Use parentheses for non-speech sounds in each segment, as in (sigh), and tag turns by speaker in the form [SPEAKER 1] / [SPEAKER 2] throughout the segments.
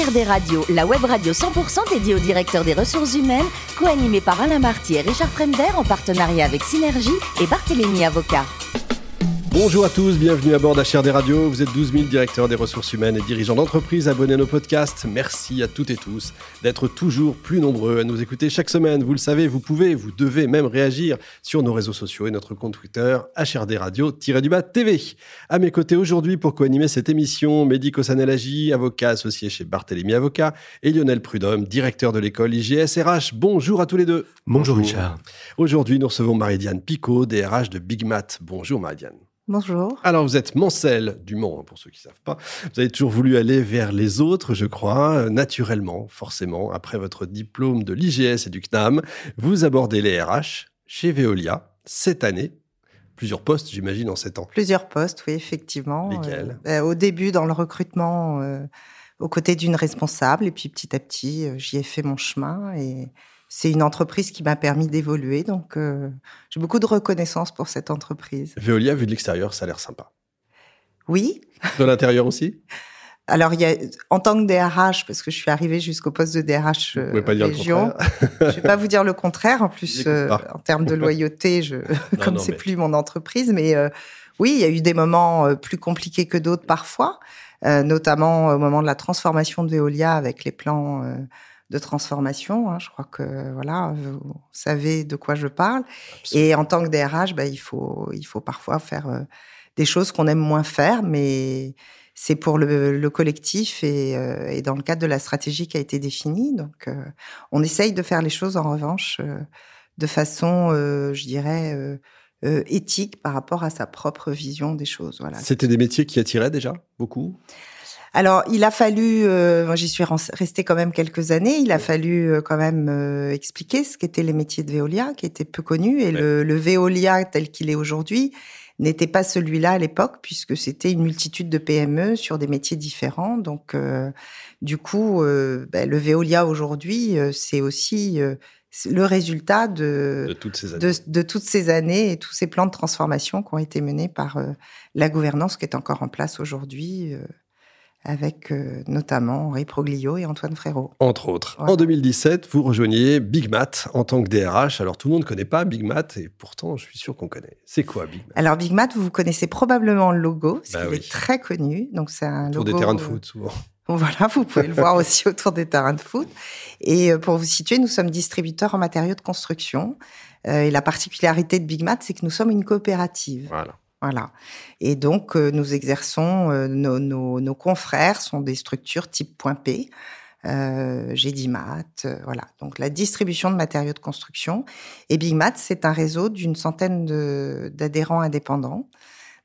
[SPEAKER 1] HRD Radio, la web radio 100% dédiée au directeur des ressources humaines, co-animée par Alain Marty et Richard Fremder en partenariat avec Synergie et Barthélémy Avocat.
[SPEAKER 2] Bonjour à tous, bienvenue à bord d'HRD Radio. Vous êtes 12 000 directeurs des ressources humaines et dirigeants d'entreprise abonnés à nos podcasts. Merci à toutes et tous d'être toujours plus nombreux à nous écouter chaque semaine. Vous le savez, vous pouvez, vous devez même réagir sur nos réseaux sociaux et notre compte Twitter HRD Radio-du-bas TV. À mes côtés aujourd'hui pour co-animer cette émission, Médico Sanelagi, avocat associé chez Barthélémy Avocat et Lionel Prudhomme, directeur de l'école IGS RH. Bonjour à tous les deux.
[SPEAKER 3] Bonjour, Richard.
[SPEAKER 2] Aujourd'hui, nous recevons Maridiane Picot, DRH de Big Mat. Bonjour Maridiane.
[SPEAKER 4] Bonjour.
[SPEAKER 2] Alors, vous êtes Mancel du Mans, hein, pour ceux qui ne savent pas. Vous avez toujours voulu aller vers les autres, je crois, euh, naturellement, forcément. Après votre diplôme de l'IGS et du CNAM, vous abordez les RH chez Veolia cette année. Plusieurs postes, j'imagine, en sept ans.
[SPEAKER 4] Plusieurs postes, oui, effectivement.
[SPEAKER 2] Lesquels?
[SPEAKER 4] Euh, Au début, dans le recrutement, euh, aux côtés d'une responsable, et puis petit à petit, euh, j'y ai fait mon chemin. Et c'est une entreprise qui m'a permis d'évoluer, donc euh, j'ai beaucoup de reconnaissance pour cette entreprise.
[SPEAKER 2] Veolia, vu de l'extérieur, ça a l'air sympa.
[SPEAKER 4] Oui.
[SPEAKER 2] De l'intérieur aussi?
[SPEAKER 4] Alors, il y a, en tant que DRH, parce que je suis arrivée jusqu'au poste de DRH
[SPEAKER 2] Vous
[SPEAKER 4] euh,
[SPEAKER 2] pouvez pas dire le
[SPEAKER 4] région, je vais pas vous dire le contraire. En (laughs) plus, euh, en termes de loyauté, je, (laughs) (laughs) comme c'est
[SPEAKER 2] mais-
[SPEAKER 4] plus mon entreprise, mais euh, oui, il y a eu des moments euh, plus compliqués que d'autres parfois, euh, notamment au moment de la transformation de Veolia avec les plans euh, de transformation. hein. je crois que voilà, vous savez de quoi je parle. Et en tant que DRH, bah, il faut il faut parfois faire euh, des choses qu'on aime moins faire, mais c'est pour le, le collectif et, euh, et dans le cadre de la stratégie qui a été définie. Donc, euh, on essaye de faire les choses en revanche euh, de façon, euh, je dirais, euh, euh, éthique par rapport à sa propre vision des choses. Voilà.
[SPEAKER 2] C'était des métiers qui attiraient déjà beaucoup?
[SPEAKER 4] Alors, il a fallu, euh, moi j'y suis restée quand même quelques années, il a fallu euh, quand même euh, expliquer ce qu'étaient les métiers de Veolia, qui étaient peu connus, et le, le Veolia tel qu'il est aujourd'hui n'était pas celui-là à l'époque, puisque c'était une multitude de PME sur des métiers différents. Donc, euh, du coup, euh, ben, le Veolia aujourd'hui, euh, c'est aussi euh, le résultat de,
[SPEAKER 2] de toutes ces années.
[SPEAKER 4] de, de toutes ces années et tous ces plans de transformation qui ont été menés par euh, la gouvernance qui est encore en place aujourd'hui, euh, avec euh, notamment Henri Proglio et Antoine Frérot.
[SPEAKER 2] Entre autres.
[SPEAKER 4] Voilà.
[SPEAKER 2] En 2017, vous rejoignez Big Mat en tant que DRH. Alors, tout le monde ne connaît pas Big Mat et pourtant, je suis sûr qu'on connaît. C'est quoi Big Mat?
[SPEAKER 4] Alors Big Mat, vous connaissez probablement le logo, parce
[SPEAKER 2] Bah
[SPEAKER 4] qu'il
[SPEAKER 2] oui.
[SPEAKER 4] est très connu. Donc c'est un
[SPEAKER 2] Autour
[SPEAKER 4] logo.
[SPEAKER 2] des terrains de
[SPEAKER 4] euh,
[SPEAKER 2] foot, souvent. (laughs)
[SPEAKER 4] Voilà, vous pouvez le voir aussi autour des terrains de foot. Et euh, pour vous situer, nous sommes distributeurs en matériaux de construction. Euh, et la particularité de Big Mat, c'est que nous sommes une coopérative.
[SPEAKER 2] Voilà.
[SPEAKER 4] Voilà. Et donc, euh, nous exerçons, euh, nos, nos, nos confrères sont des structures type point P, euh, Gédimat, euh, voilà. Donc, la distribution de matériaux de construction. Et Big Mat, c'est un réseau d'une centaine d'adhérents indépendants.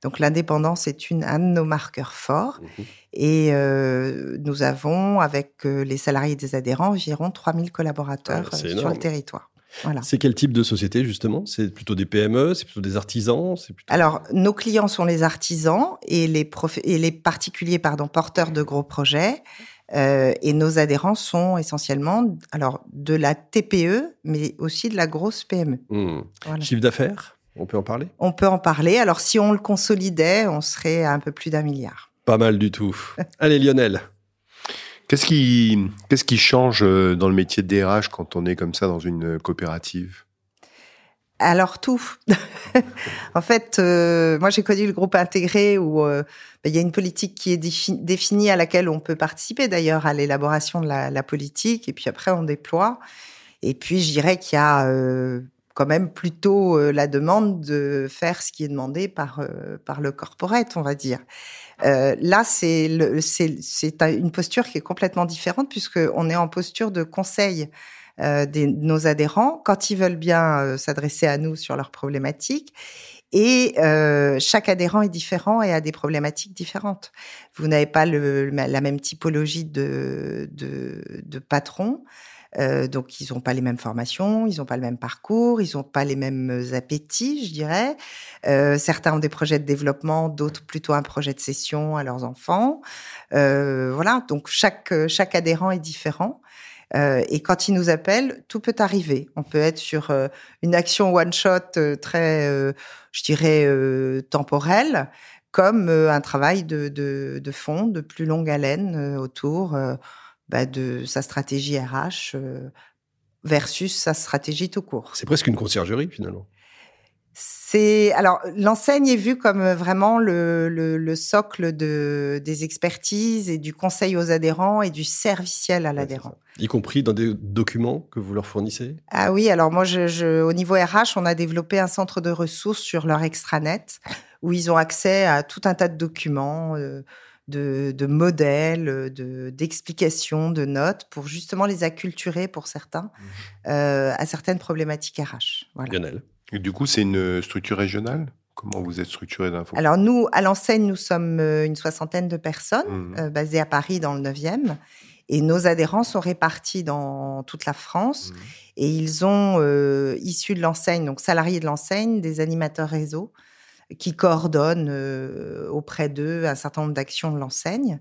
[SPEAKER 4] Donc, l'indépendance est une, un de nos marqueurs forts.
[SPEAKER 2] Mhm.
[SPEAKER 4] Et euh, nous avons, avec euh, les salariés des adhérents, environ 3000 collaborateurs
[SPEAKER 2] Ah,
[SPEAKER 4] sur le territoire. Voilà.
[SPEAKER 2] C'est quel type de société, justement? C'est plutôt des PME C'est plutôt des artisans plutôt...
[SPEAKER 4] Alors, nos clients sont les artisans et les, prof- et les particuliers pardon, porteurs de gros projets. Euh, et nos adhérents sont essentiellement alors de la TPE, mais aussi de la grosse PME.
[SPEAKER 2] Hmm.
[SPEAKER 4] Voilà.
[SPEAKER 2] Chiffre d'affaires On peut en parler?
[SPEAKER 4] On peut en parler. Alors, si on le consolidait, on serait à un peu plus d'un milliard.
[SPEAKER 2] Pas mal du tout. Allez, Lionel.
[SPEAKER 3] Qu'est-ce qui, change euh, dans le métier de DRH quand on est comme ça dans une coopérative?
[SPEAKER 4] Alors tout. (laughs) en fait, euh, moi j'ai connu le groupe intégré où euh, ben, il y a une politique qui est défi- définie à laquelle on peut participer d'ailleurs à l'élaboration de la, politique et puis après on déploie. Et puis je dirais qu'il y a euh, quand même plutôt euh, la demande de faire ce qui est demandé par euh, par le corporate, on va dire. Euh, là, c'est une posture qui est complètement différente puisque on est en posture de conseil euh, des, de nos adhérents quand ils veulent bien euh, s'adresser à nous sur leurs problématiques. Et euh, chaque adhérent est différent et a des problématiques différentes. Vous n'avez pas le, la même typologie de, de, de patron. Euh, donc, ils n'ont pas les mêmes formations, ils n'ont pas le même parcours, ils n'ont pas les mêmes appétits, je dirais. Euh, certains ont des projets de développement, d'autres plutôt un projet de session à leurs enfants. Euh, voilà, donc chaque, chaque adhérent est différent. Et quand ils nous appellent, tout peut arriver. On peut être sur une action one shot euh, très, je dirais, temporelle, comme un travail de, de, fond, de plus longue haleine autour. Euh, bah, de sa stratégie RH versus sa stratégie tout court.
[SPEAKER 2] C'est presque une conciergerie finalement.
[SPEAKER 4] C'est alors l'enseigne est vue comme vraiment le, le, socle de, des expertises et du conseil aux adhérents et du serviciel à l'adhérent.
[SPEAKER 2] y compris dans des documents que vous leur fournissez?
[SPEAKER 4] Ah oui, alors moi, je, au niveau RH, on a développé un centre de ressources sur leur extranet où ils ont accès à tout un tas de documents. Euh, de, de, modèles, de, d'explications, de notes pour justement les acculturer pour certains mmh. euh, à certaines problématiques RH.
[SPEAKER 2] Voilà.
[SPEAKER 3] Et du coup, c'est une structure régionale? Comment vous êtes structuré d'info
[SPEAKER 4] Alors nous, à l'enseigne, nous sommes euh, une soixantaine de personnes mmh. euh, basées à Paris dans le 9e. Et nos adhérents sont répartis dans toute la France. Mmh. Et ils ont, euh, issus de l'enseigne, donc salariés de l'enseigne, des animateurs réseau qui coordonnent auprès d'eux un certain nombre d'actions de l'enseigne.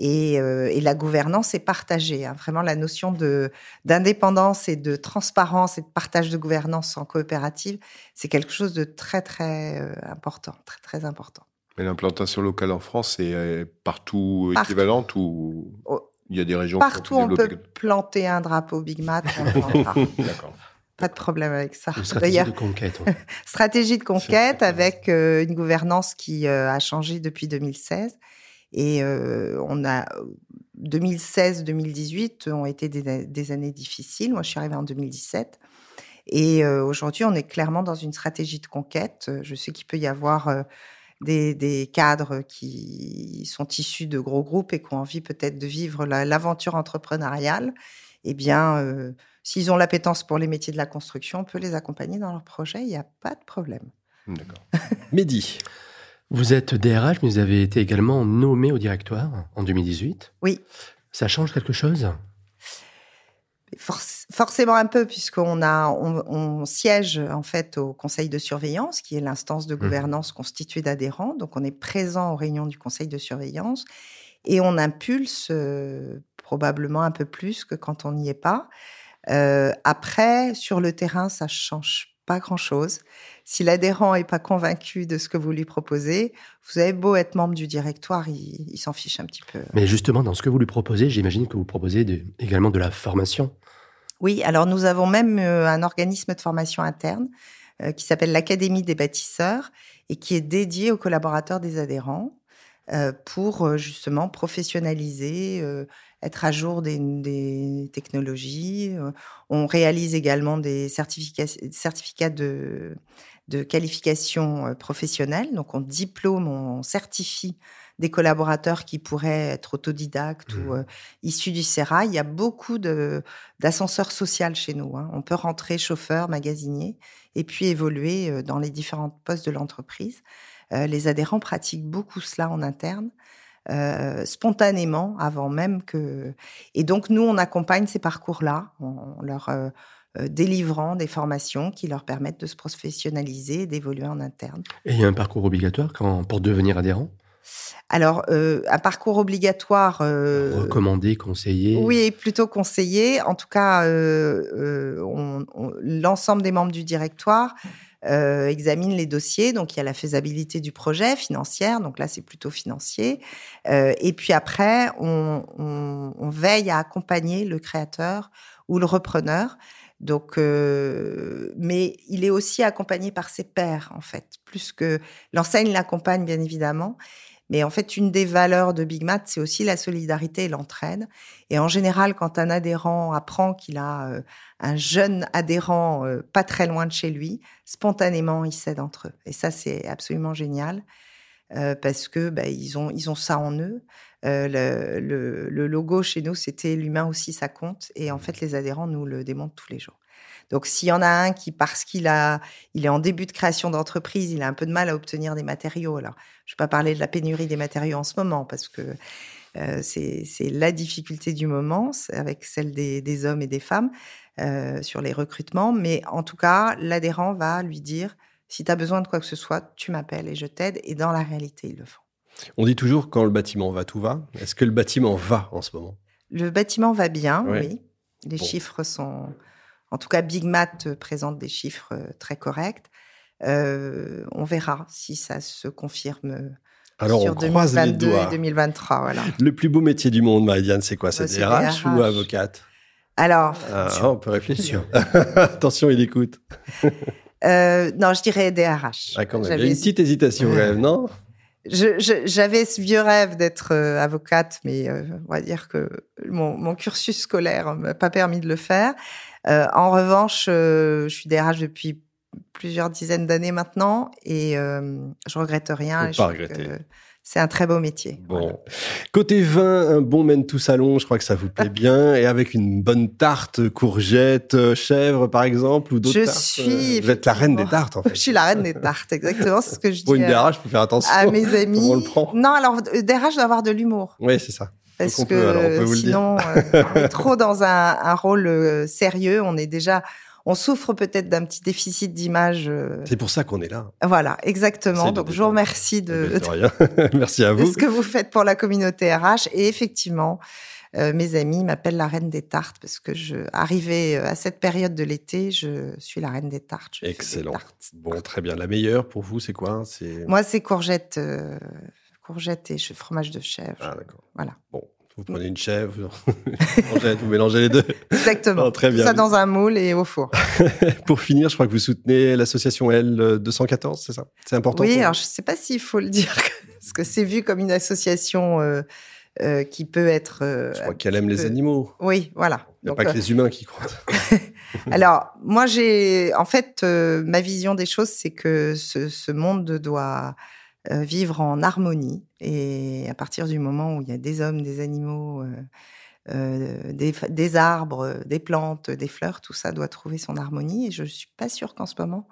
[SPEAKER 4] Euh, et, la gouvernance est partagée. Hein. Vraiment, la notion de d'indépendance et de transparence et de partage de gouvernance en coopérative, c'est quelque chose de très très euh, important, très très important.
[SPEAKER 3] Mais l'implantation locale en France est euh, partout, équivalente ou oh, il y a des régions
[SPEAKER 4] partout on peut planter un drapeau Big Mat. (laughs) D'accord. Pas de problème avec ça. (laughs)
[SPEAKER 5] stratégie de conquête.
[SPEAKER 4] stratégie de conquête avec une gouvernance qui a changé depuis 2016 et on a 2016-2018 ont été des, années difficiles. Moi, je suis arrivée en 2017. Et aujourd'hui, on est clairement dans une stratégie de conquête. Je sais qu'il peut y avoir des, cadres qui sont issus de gros groupes et qui ont envie peut-être de vivre l'aventure entrepreneuriale. Eh bien, s'ils ont l'appétence pour les métiers de la construction, on peut les accompagner dans leur projet. Il n'y a pas de problème.
[SPEAKER 2] D'accord. (laughs) Mehdi,
[SPEAKER 5] vous êtes DRH, mais vous avez été également nommé au directoire en 2018.
[SPEAKER 4] Oui.
[SPEAKER 5] Ça change quelque chose?
[SPEAKER 4] Forcément un peu, puisqu'on a, on, siège en fait au conseil de surveillance, qui est l'instance de mmh. gouvernance constituée d'adhérents. Donc on est présent aux réunions du conseil de surveillance et on impulse euh, probablement un peu plus que quand on n'y est pas. Euh, après, sur le terrain, ça change pas grand-chose. Si l'adhérent n'est pas convaincu de ce que vous lui proposez, vous avez beau être membre du directoire, il, s'en fiche un petit peu.
[SPEAKER 5] Mais justement, dans ce que vous lui proposez, j'imagine que vous proposez également de la formation.
[SPEAKER 4] Oui, alors nous avons même euh, un organisme de formation interne euh, qui s'appelle l'Académie des bâtisseurs et qui est dédié aux collaborateurs des adhérents euh, pour justement professionnaliser être à jour des, technologies. Euh, on réalise également des certificats, certificats de, de qualification euh, professionnelle. Donc, on diplôme, on certifie des collaborateurs qui pourraient être autodidactes ou mmh. euh, issus du CERA. Il y a beaucoup d'ascenseurs sociaux chez nous. Hein. On peut rentrer chauffeur, magasinier et puis évoluer dans les différents postes de l'entreprise. les adhérents pratiquent beaucoup cela en interne. Euh, spontanément avant même que. Et donc nous, on accompagne ces parcours-là en leur euh, euh, délivrant des formations qui leur permettent de se professionnaliser et d'évoluer en interne.
[SPEAKER 5] Et il y a un parcours obligatoire quand, pour devenir adhérent?
[SPEAKER 4] Alors, un parcours obligatoire.
[SPEAKER 5] Recommandé, conseillé?
[SPEAKER 4] Oui, plutôt conseillé. En tout cas, l'ensemble des membres du directoire euh, examine les dossiers. Donc, il y a la faisabilité du projet financière. Donc là, c'est plutôt financier. Euh, et puis après, on, veille à accompagner le créateur ou le repreneur. Donc, euh, mais il est aussi accompagné par ses pairs, en fait, plus que l'enseigne l'accompagne, bien évidemment. Mais en fait, une des valeurs de Big Mat, c'est aussi la solidarité et l'entraide. Et en général, quand un adhérent apprend qu'il a euh, un jeune adhérent euh, pas très loin de chez lui, spontanément, il s'aide entre eux. Et ça, c'est absolument génial euh, parce que bah, ils ont ils ont ça en eux. Le, le, le, logo chez nous, c'était l'humain aussi, ça compte. Et en fait, les adhérents nous le démontrent tous les jours. Donc, s'il y en a un qui, parce qu'il a, il est en début de création d'entreprise, il a un peu de mal à obtenir des matériaux. Alors, je vais pas parler de la pénurie des matériaux en ce moment parce que euh, c'est la difficulté du moment avec celle des, hommes et des femmes euh, sur les recrutements. Mais en tout cas, l'adhérent va lui dire si tu as besoin de quoi que ce soit, tu m'appelles et je t'aide. Et dans la réalité, ils le font.
[SPEAKER 2] On dit toujours quand le bâtiment va, tout va. Est-ce que le bâtiment va en ce moment?
[SPEAKER 4] Le bâtiment va bien, oui. Les chiffres sont, en tout cas, Big Mat présente des chiffres euh, très corrects. Euh, on verra si ça se confirme
[SPEAKER 2] Alors
[SPEAKER 4] sur
[SPEAKER 2] on croise les
[SPEAKER 4] 2022
[SPEAKER 2] doigts.
[SPEAKER 4] et 2023. Voilà.
[SPEAKER 2] Le plus beau métier du monde, Marie-Diane, c'est quoi? C'est DRH ou avocate?
[SPEAKER 4] Alors,
[SPEAKER 2] Ah, On peut réfléchir. (laughs) (laughs) Attention, il écoute.
[SPEAKER 4] euh, non, je dirais DRH.
[SPEAKER 2] Ah, quand même. Il y a
[SPEAKER 4] J'avais-
[SPEAKER 2] une petite hésitation, quand même, non?
[SPEAKER 4] J'avais ce vieux rêve d'être euh, avocate, mais euh, on va dire que mon, mon cursus scolaire m'a pas permis de le faire. Euh, en revanche, euh, je suis DRH depuis plusieurs dizaines d'années maintenant et euh, je regrette rien. Je
[SPEAKER 2] pas regretter.
[SPEAKER 4] C'est un très beau métier.
[SPEAKER 2] Bon.
[SPEAKER 4] Voilà.
[SPEAKER 2] Côté vin, un bon mène tout salon, je crois que ça vous plaît (laughs) bien. Et avec une bonne tarte, courgette, euh, chèvre, par exemple, ou d'autres
[SPEAKER 4] Je
[SPEAKER 2] tartes.
[SPEAKER 4] suis
[SPEAKER 2] Vous êtes la reine des tartes, en (laughs) fait.
[SPEAKER 4] Je suis la reine des tartes, exactement. C'est ce que je
[SPEAKER 2] Pour
[SPEAKER 4] dis
[SPEAKER 2] une
[SPEAKER 4] à,
[SPEAKER 2] DRH, faut faire attention.
[SPEAKER 4] à mes (laughs) amis.
[SPEAKER 2] On le prend?
[SPEAKER 4] Non, alors DRH doit avoir de l'humour.
[SPEAKER 2] Oui, c'est ça.
[SPEAKER 4] Parce
[SPEAKER 2] on
[SPEAKER 4] que
[SPEAKER 2] peut, alors, on peut vous le dire.
[SPEAKER 4] sinon, euh, (laughs) on est trop dans un, un rôle euh, sérieux. On est déjà, on souffre peut-être d'un petit déficit d'image. euh,
[SPEAKER 2] C'est pour ça qu'on est là.
[SPEAKER 4] voilà, exactement.
[SPEAKER 2] de
[SPEAKER 4] Donc, je vous remercie de,
[SPEAKER 2] De rien. (laughs) (laughs) Merci à
[SPEAKER 4] de
[SPEAKER 2] vous.
[SPEAKER 4] ce que vous faites pour la communauté RH. Et effectivement, euh, mes amis m'appellent la reine des tartes parce que je, arrivé à cette période de l'été, je suis la reine des tartes. Des
[SPEAKER 2] Excellent.
[SPEAKER 4] tartes.
[SPEAKER 2] Bon, très bien. La meilleure pour vous, c'est quoi? C'est
[SPEAKER 4] Moi, c'est courgettes, euh, courgettes et fromage de chèvre.
[SPEAKER 2] Ah, d'accord.
[SPEAKER 4] Voilà.
[SPEAKER 2] Bon, vous prenez une chèvre, (laughs) vous mélangez les deux.
[SPEAKER 4] Exactement.
[SPEAKER 2] Très
[SPEAKER 4] Tout
[SPEAKER 2] bien.
[SPEAKER 4] ça dans un moule et au four. (laughs)
[SPEAKER 2] Pour finir, je crois que vous soutenez l'association L214, c'est ça? C'est important
[SPEAKER 4] Oui, alors je ne sais pas s'il faut le dire, (laughs) parce que c'est vu comme une association euh, euh, qui peut être. euh,
[SPEAKER 2] Je crois qu'elle aime les animaux.
[SPEAKER 4] Oui, voilà.
[SPEAKER 2] Il n'y a
[SPEAKER 4] Donc,
[SPEAKER 2] pas que les humains qui comptent.
[SPEAKER 4] Alors, moi, j'ai. En fait, ma vision des choses, c'est que ce, ce monde doit euh, vivre en harmonie. Et à partir du moment où il y a des hommes, des animaux, euh, euh, des, arbres, des plantes, des fleurs, tout ça doit trouver son harmonie. Et je ne suis pas sûre qu'en ce moment,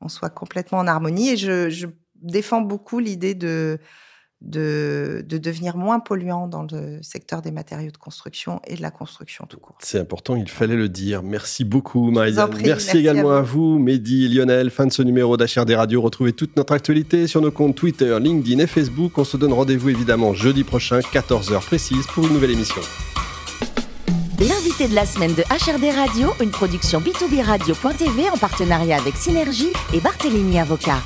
[SPEAKER 4] on soit complètement en harmonie. Et je défends beaucoup l'idée de, de, de devenir moins polluant dans le secteur des matériaux de construction et de la construction tout court.
[SPEAKER 2] C'est important, il fallait le dire. Merci beaucoup,
[SPEAKER 4] prie,
[SPEAKER 2] Merci,
[SPEAKER 4] merci
[SPEAKER 2] également
[SPEAKER 4] à
[SPEAKER 2] à vous, Mehdi, Lionel. Fin de ce numéro d'HRD Radio. Retrouvez toute notre actualité sur nos comptes Twitter, LinkedIn et Facebook. On se donne rendez-vous évidemment jeudi prochain, 14h précise, pour une nouvelle émission.
[SPEAKER 1] L'invité de la semaine de HRD Radio, une production B2B Radio.tv en partenariat avec Synergie et Barthélémy Avocat.